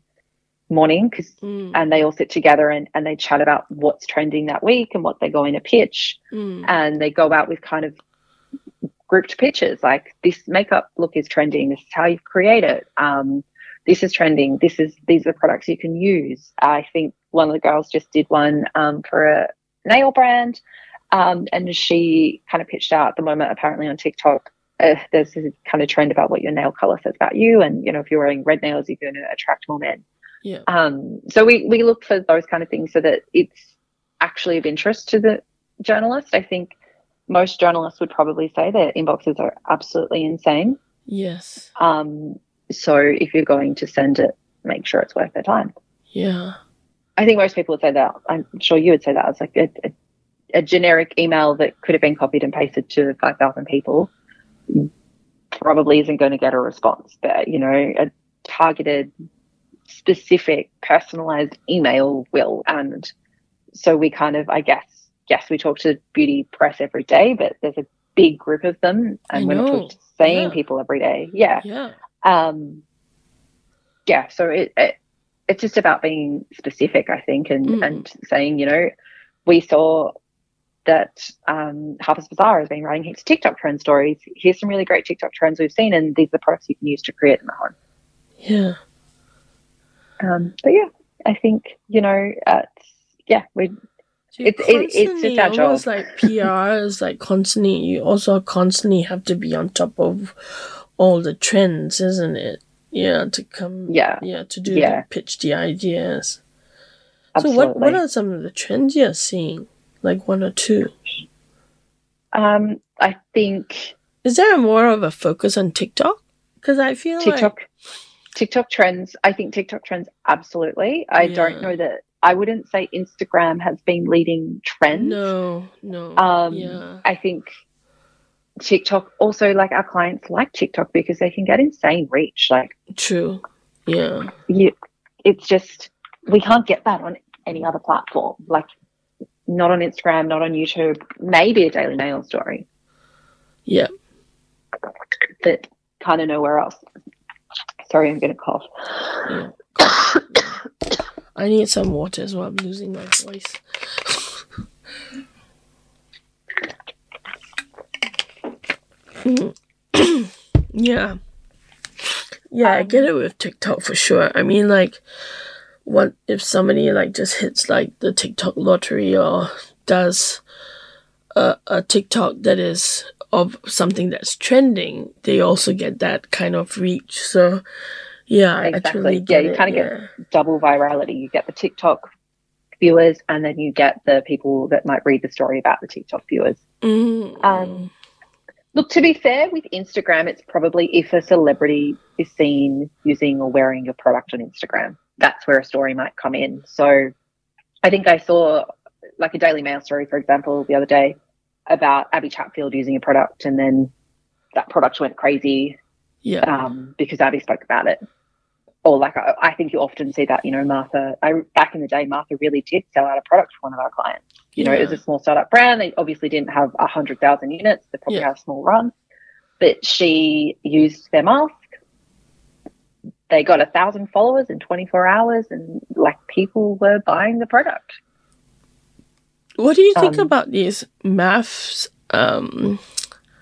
morning because mm. and they all sit together and, and they chat about what's trending that week and what they're going to pitch mm. and they go out with kind of grouped pitches like this makeup look is trending this is how you create it um, this is trending. This is these are the products you can use. I think one of the girls just did one um, for a nail brand, um, and she kind of pitched out at the moment apparently on TikTok. Uh, there's this kind of trend about what your nail color says about you, and you know if you're wearing red nails, you're going to attract more men. Yeah. Um, so we we look for those kind of things so that it's actually of interest to the journalist. I think most journalists would probably say their inboxes are absolutely insane. Yes. Um, so if you're going to send it, make sure it's worth their time. Yeah. I think most people would say that. I'm sure you would say that. It's like a, a, a generic email that could have been copied and pasted to 5,000 people probably isn't going to get a response. But, you know, a targeted, specific, personalized email will. And so we kind of, I guess, yes, we talk to beauty press every day, but there's a big group of them. And we're talking to the same yeah. people every day. Yeah. Yeah um, yeah, so it, it, it's just about being specific, I think, and Mm. and saying, you know, we saw that um, Harper's Bazaar has been writing heaps of TikTok trend stories. Here's some really great TikTok trends we've seen, and these are the products you can use to create them at home. Yeah. Um, but yeah, I think you know, it's, yeah, we. So It's- it- it's just our job. almost like PR is like constantly. You also constantly have to be on top of all the trends, isn't it? Yeah, to come. Yeah. Yeah, to do Yeah. the pitch the ideas. Absolutely. So what what are some of the trends you're seeing? Like one or two. um, I think Is there more of a focus on TikTok? Because I feel TikTok, like TikTok trends. I think TikTok trends absolutely. I Yeah. don't know that. I wouldn't say Instagram has been leading trends. no, no. Um, yeah. I think TikTok also like our clients like TikTok because they can get insane reach. Like True. Yeah. you, it's just we can't get that on any other platform. Like not on Instagram, not on YouTube. Maybe a Daily Mail story, Yeah. but kind of nowhere else. Sorry, I'm gonna cough. I need some water as well. I'm losing my voice. Yeah. Yeah, I get it with TikTok for sure. I mean, like, what if somebody like just hits like the TikTok lottery or does a, a TikTok that is of something that's trending, they also get that kind of reach. So, yeah, Exactly. actually Yeah, you kinda get- Double virality. You get the TikTok viewers, and then you get the people that might read the story about the TikTok viewers. Mm. Um, Look, to be fair, with Instagram, it's probably if a celebrity is seen using or wearing your product on Instagram, that's where a story might come in. So I think I saw like a Daily Mail story, for example, the other day about Abby Chatfield using a product and then that product went crazy yeah. um, because Abby spoke about it. Or like I, I think you often see that, you know, Martha, I, back in the day, Martha really did sell out a product for one of our clients. You know, it was a small startup brand. They obviously didn't have a hundred thousand units. They probably Yeah. had a small run, but she used their mask. They got a thousand followers in 24 hours and like people were buying the product. What do you think Um, about these MAFS um,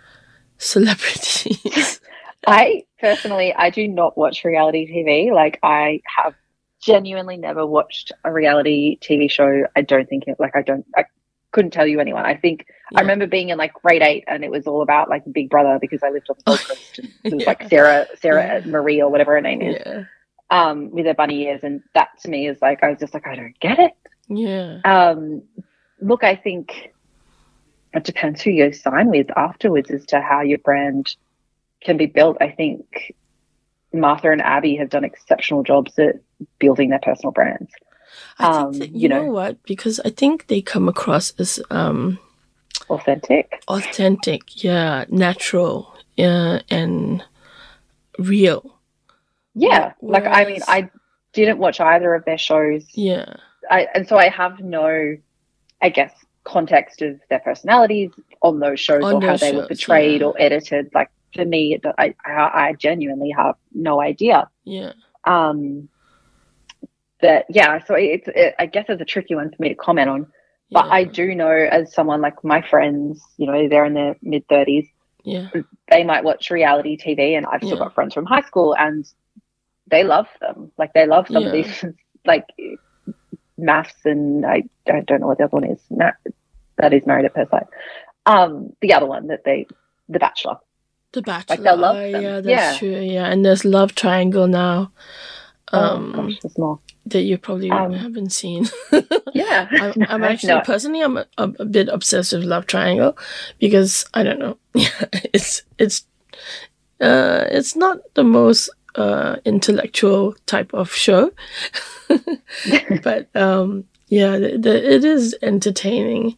celebrities? I personally, I do not watch reality TV. Like I have genuinely never watched a reality TV show. I don't think it like I don't I couldn't tell you anyone. I think Yeah. I remember being in like grade eight and it was all about like Big Brother because I lived on the Gold Coast and it was Yeah. like Sarah Sarah Yeah. Marie or whatever her name is. Um with her bunny ears and that to me is like I was just like I don't get it. Yeah. Um look, I think it depends who you sign with afterwards as to how your brand can be built. I think Martha and Abby have done exceptional jobs at building their personal brands. I think Um, that, you, you know, know- what? Because I think they come across as um Authentic. authentic, yeah, natural, yeah, and real. Yeah. Like I mean, I didn't watch either of their shows. Yeah. I and so I have no I guess context of their personalities on those shows On or how they were portrayed yeah. or edited. Like for me, I, I I genuinely have no idea. Yeah. um that yeah so it's it, i guess it's a tricky one for me to comment on but yeah. i do know as someone like my friends you know they're in their mid 30s Yeah. they might watch reality tv and i've still Yeah. got friends from high school and they love them like they love some of these like MAFS and I, I don't know what the other one is Na- that is married at first sight um the other one that they the bachelor The Bachelor. they'll love oh, them. Yeah, that's Yeah. true. Yeah, and there's Love Triangle now. Um, oh gosh there's more that you probably Um, haven't seen. yeah I'm, I'm actually no. personally I'm a, a, a bit obsessed with Love Triangle because I don't know. it's it's uh it's not the most uh intellectual type of show, but um yeah, the, the, it is entertaining.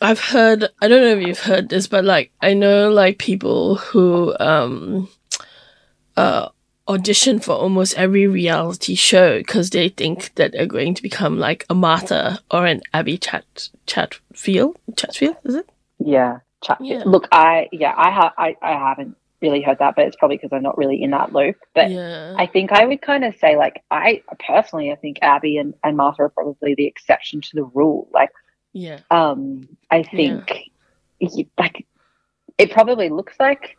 I've heard I don't know if you've heard this, but like I know like people who um uh audition for almost every reality show because they think that they're going to become like a Martha or an Abby Chat Chatfield. Chatfield is it? Yeah, chat. Yeah. Look, I yeah, I have I, I haven't really heard that, but it's probably because I'm not really in that loop. But yeah, I think I would kind of say like I personally I think Abby and, and Martha are probably the exception to the rule. Like yeah, um I think y- like it probably looks like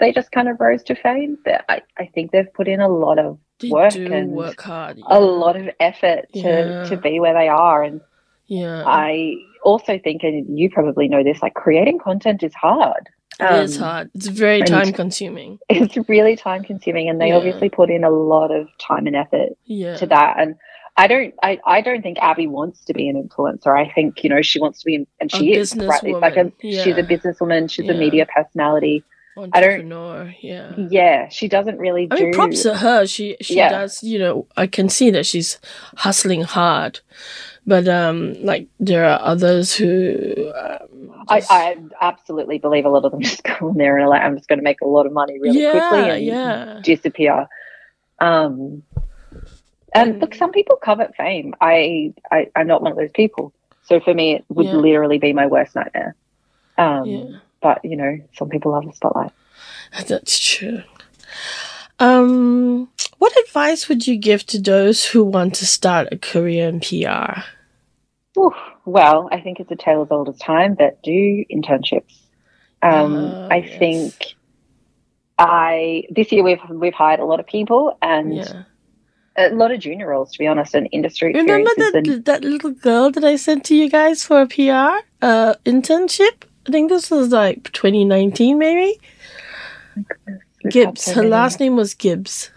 they just kind of rose to fame, but I, I think they've put in a lot of they work and work hard. a lot of effort to, Yeah. to be where they are and Yeah, I also think and you probably know this, like creating content is hard. It is Um, hard. It's very time consuming. it's really time consuming and they Yeah. obviously put in a lot of time and effort Yeah, to that and I don't I, I don't think Abby wants to be an influencer. I think, you know, she wants to be in, and A she is rightly like a businesswoman. she's a businesswoman, she's a media personality. I don't- entrepreneur. Yeah. Yeah, she doesn't really I do mean, props to her. She she Yeah. does. You know, I can see that she's hustling hard, but um, like there are others who. Um, just- I absolutely believe a lot of them just go in there and like, I'm just going to make a lot of money really yeah, quickly and yeah, disappear. Um, and Mm. look, some people covet fame. I, I I'm not one of those people. So for me, it would Yeah. literally be my worst nightmare. Um, yeah. But you know, some people love the spotlight. That's true. Um, what advice would you give to those who want to start a career in PR? Oof. Well, I think it's a tale as old as time, but do internships. Um, Ah, I yes. think I this year we've we've hired a lot of people and Yeah. a lot of junior roles, to be honest, and industry Remember that and, that little girl that I sent to you guys for a PR uh internship? I think this was like 2019, maybe. we've Gibbs. Her last name was Gibbs.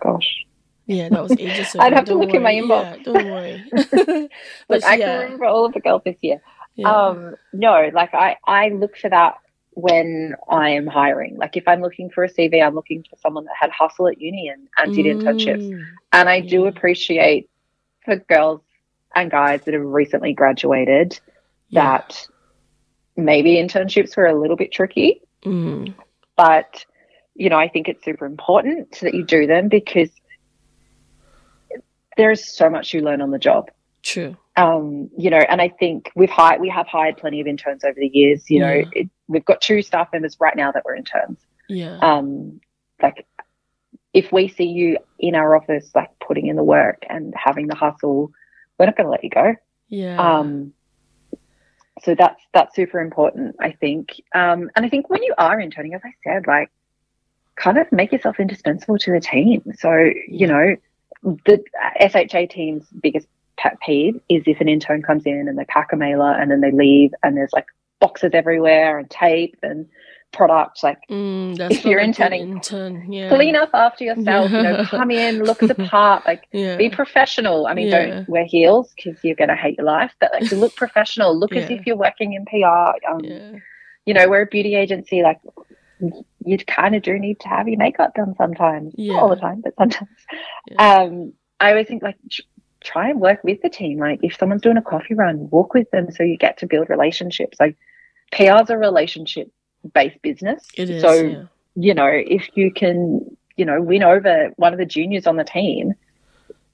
Gosh, Yeah, that was ages ago. I'd have to Don't look in my inbox. Yeah, don't worry. But I yeah, can remember all of the girls this year. yeah. Um, no, like I, I look for that when I am hiring. Like if I'm looking for a CV, I'm looking for someone that had hustle at uni and, and did internships. Mm, And I do appreciate for girls and guys that have recently graduated that maybe internships were a little bit tricky, Mm, but you know, I think it's super important that you do them because there is so much you learn on the job. true. um, you know, and I think we've hired we have hired plenty of interns over the years. You know, it, we've got two staff members right now that were interns. Yeah. Um, like, if we see you in our office, like putting in the work and having the hustle, we're not going to let you go. yeah. Um, so that's that's super important, I think. Um, and I think when you are interning, as I said, like kind of make yourself indispensable to the team. So, you know, the SHA team's biggest pet peeve is if an intern comes in and they pack a mailer and then they leave and there's like boxes everywhere and tape and products. Like Mm, if you're interning, intern, yeah. clean up after yourself. You know, come in, look the part. Like Yeah. be professional. I mean, Yeah. don't wear heels because you're going to hate your life. But like, look professional. Look as if you're working in PR. Um, yeah. You know, we're a beauty agency. Like, you kind of do need to have your makeup done sometimes. Not all the time, but sometimes. Yeah. Um, I always think like tr- try and work with the team. Like, if someone's doing a coffee run, walk with them so you get to build relationships. Like, PR's a relationship based business. It is. So yeah. you know, if you can, you know, win over one of the juniors on the team,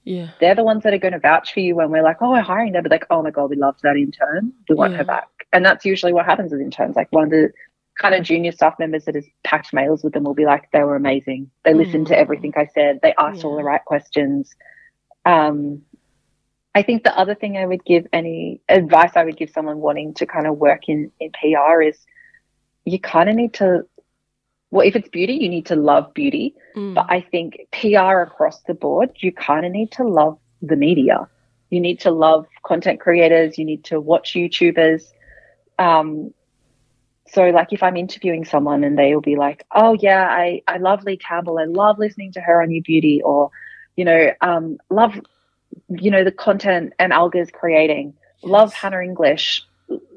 Yeah. they're the ones that are going to vouch for you when we're like, oh, we're hiring. They'll be like, oh my God, we loved that intern. We want Yeah. her back. And that's usually what happens with interns. Like one of the kind of junior staff members that has packed mails with them will be like, they were amazing. They listened to Mm. everything I said. They asked all the right questions. Um, I think the other thing I would give any advice I would give someone wanting to kind of work in, in PR is you kind of need to, well, if it's beauty, you need to love beauty. Mm. But I think PR across the board, you kind of need to love the media. You need to love content creators. You need to watch YouTubers. Um, so, like, if I'm interviewing someone and they will be like, "Oh yeah, I I love Lee Campbell. I love listening to her on New Beauty," or, you know, um, love, you know, the content and Algar's creating. Love Hannah English.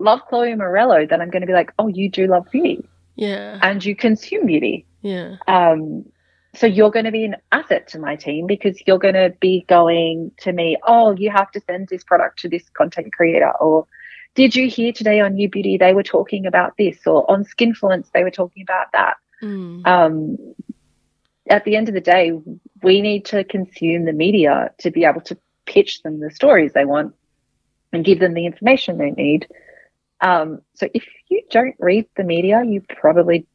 Love Chloe Morello. Then I'm going to be like, "Oh, you do love beauty, Yeah. and you consume beauty." Yeah. Um, so you're going to be an asset to my team because you're going to be going to me, oh, you have to send this product to this content creator, or did you hear today on New Beauty they were talking about this, or on Skinfluence they were talking about that. Mm. Um, at the end of the day, we need to consume the media to be able to pitch them the stories they want and give them the information they need. Um, so if you don't read the media, you probably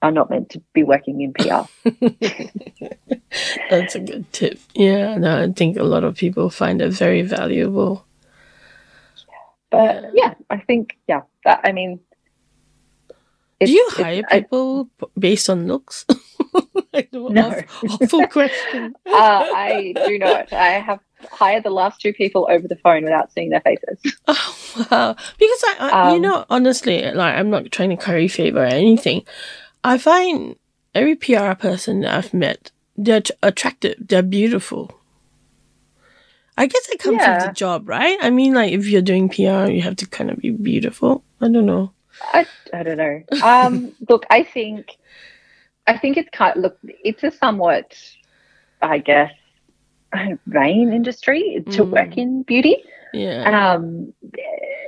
are not meant to be working in PR. That's a good tip. Yeah, no, I think a lot of people find it very valuable. But yeah, I think yeah. That I mean, Do you hire I- people b- based on looks? I No. awful question. uh, I do not. I have hired the last two people over the phone without seeing their faces. Oh wow! Because I, I you Um, know, honestly, like I'm not trying to curry favor or anything. I find every PR person that I've met, they're attractive, they're beautiful. I guess it comes with the job, right? I mean, like if you're doing PR, you have to kind of be beautiful. I don't know. I, I don't know. Um, look, I think, I think it's kind. look, it's a somewhat, I guess, vain industry to Mm. work in beauty. Yeah. Um,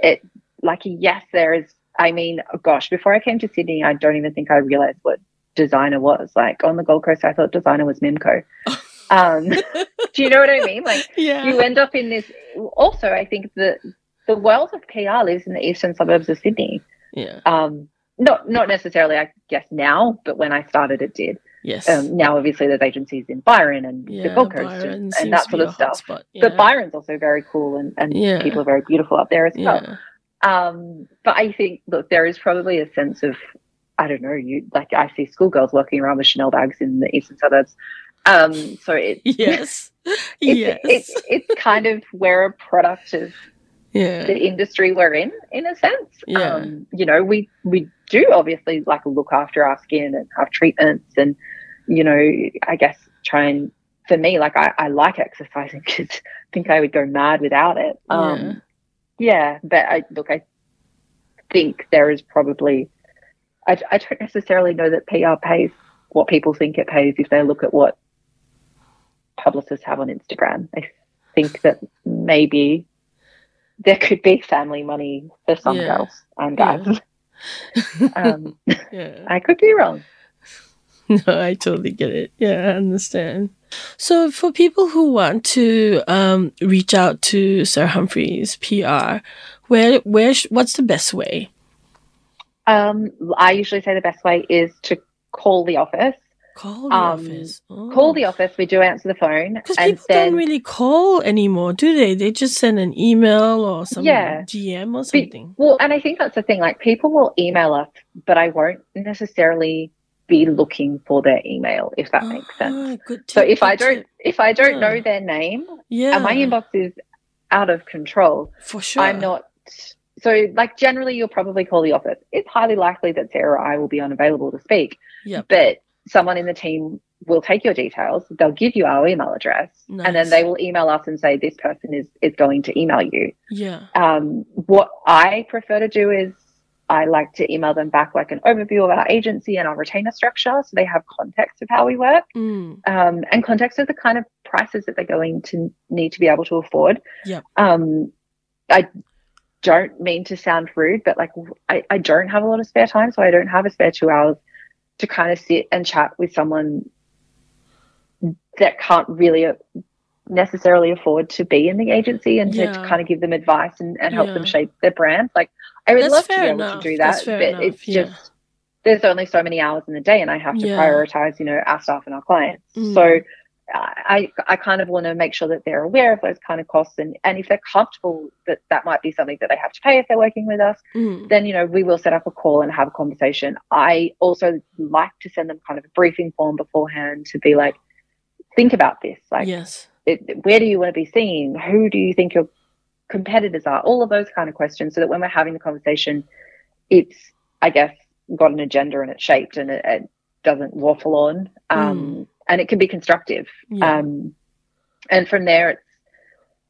it like yes, there is. I mean, oh gosh, before I came to Sydney, I don't even think I realized what designer was. Like on the Gold Coast, I thought designer was Mimco. Um, do you know what I mean? Like yeah. you end up in this. Also, I think that the world of PR lives in the eastern suburbs of Sydney. yeah. Um, not not necessarily, I guess now, but when I started, it did. Yes. Um, now, obviously, there's agencies in Byron and the. Gold Coast and, and that sort of stuff. hotspot, Yeah. But Byron's also very cool, and, and Yeah. people are very beautiful up there as well. yeah. Um, but I think, look, there is probably a sense of, I don't know, you like I see schoolgirls walking around with Chanel bags in the eastern suburbs. Um, so Yes. it's, yes. it's it's kind of we're a product of yeah. the industry we're in, in a sense. Yeah. Um, you know, we we do obviously like look after our skin and have treatments, and you know, I guess try and for me, like I, I like exercising because I think I would go mad without it. Um, yeah, but I look, I think there is probably, I, I don't necessarily know that PR pays what people think it pays if they look at what publicists have on Instagram. I think that maybe there could be family money for some Yeah. girls and Yeah. guys. um, yeah. I could be wrong. No, I totally get it. Yeah, I understand. So, for people who want to um, reach out to Sarah Humphries PR, where where sh- what's the best way? Um, I usually say the best way is to call the office. Call the Um, office. Call the office. We do answer the phone, because people then don't really call anymore, do they? They just send an email or some Yeah. DM or something. Well, and I think that's the thing. Like people will email us, but I won't necessarily be looking for their email, if that makes sense. Ah, good So if I don't tip. if I don't Yeah. know their name yeah, and my inbox is out of control, for sure. I'm not. So, like, generally, you'll probably call the office. It's highly likely that Sarah or I will be unavailable to speak, Yep. but someone in the team will take your details. They'll give you our email address, and then they will email us and say this person is is going to email you. Yeah. Um, what I prefer to do is I like to email them back like an overview of our agency and our retainer structure, so they have context of how we work Mm. um, and context of the kind of prices that they're going to need to be able to afford. Yeah. Um, I don't mean to sound rude, but like I, I don't have a lot of spare time, so I don't have a spare two hours to kind of sit and chat with someone that can't really uh, necessarily afford to be in the agency and to, Yeah. to kind of give them advice and, and help Yeah. them shape their brand. Like I would That's love to be able enough. to do that, but enough, it's yeah. just there's only so many hours in the day and I have to prioritize, you know, our staff and our clients. Mm. So I, I kind of want to make sure that they're aware of those kind of costs and, and if they're comfortable that that might be something that they have to pay if they're working with us, Mm. then, you know, we will set up a call and have a conversation. I also like to send them kind of a briefing form beforehand to be like, think about this. Like, yes. it, where do you want to be seen? Who do you think your competitors are? All of those kind of questions, so that when we're having the conversation, it's, I guess, got an agenda and it's shaped and it, it doesn't waffle on, um, and it can be constructive. Yeah. Um, and from there, it's,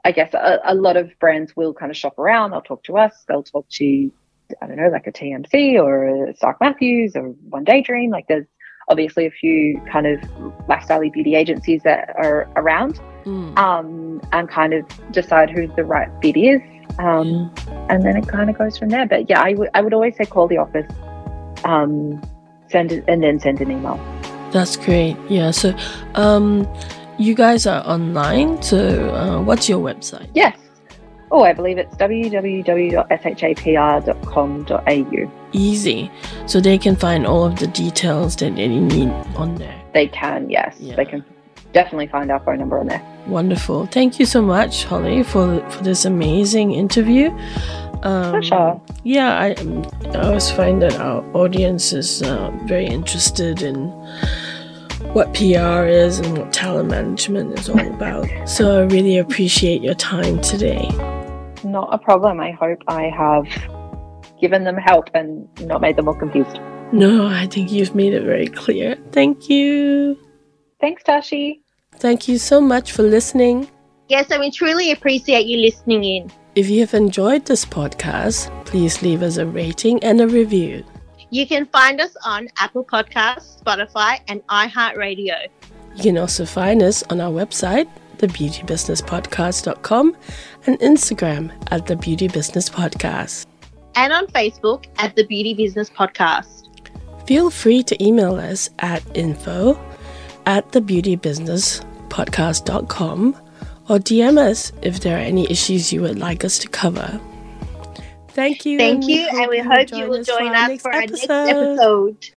I guess, a, a lot of brands will kind of shop around. They'll talk to us. They'll talk to, I don't know, like a TMC or a Stark Matthews or One Daydream. Like there's obviously a few kind of lifestyle beauty agencies that are around Mm. um, and kind of decide who the right fit is. Um, And then it kind of goes from there. But yeah, I would I would always say call the office, um, send it, and then send an email. That's great. Yeah. So, um, you guys are online. So, uh, what's your website? Yes. Oh, I believe it's www.shapr.com.au. Easy. So they can find all of the details that they need on there. They can, yes. Yeah. They can definitely find our phone number on there. Wonderful. Thank you so much, Hollie, for for this amazing interview. Um, Pleasure. Yeah, I, I always find that our audience is uh, very interested in what PR is and what talent management is all about. so I really appreciate your time today. Not a problem. I hope I have given them help and not made them more confused. No, I think you've made it very clear. Thank you. Thanks, Tashi. Thank you so much for listening. Yes, I mean, truly appreciate you listening in. If you have enjoyed this podcast, please leave us a rating and a review. You can find us on Apple Podcasts, Spotify, and iHeartRadio. You can also find us on our website, thebeautybusinesspodcast.com, and Instagram at the Beauty Business Podcast. and on Facebook at the Beauty Business Podcast. Feel free to email us at info at thebeautybusinesspodcast.com or DM us if there are any issues you would like us to cover. Thank you. Thank you, and we hope you will join us for our next episode.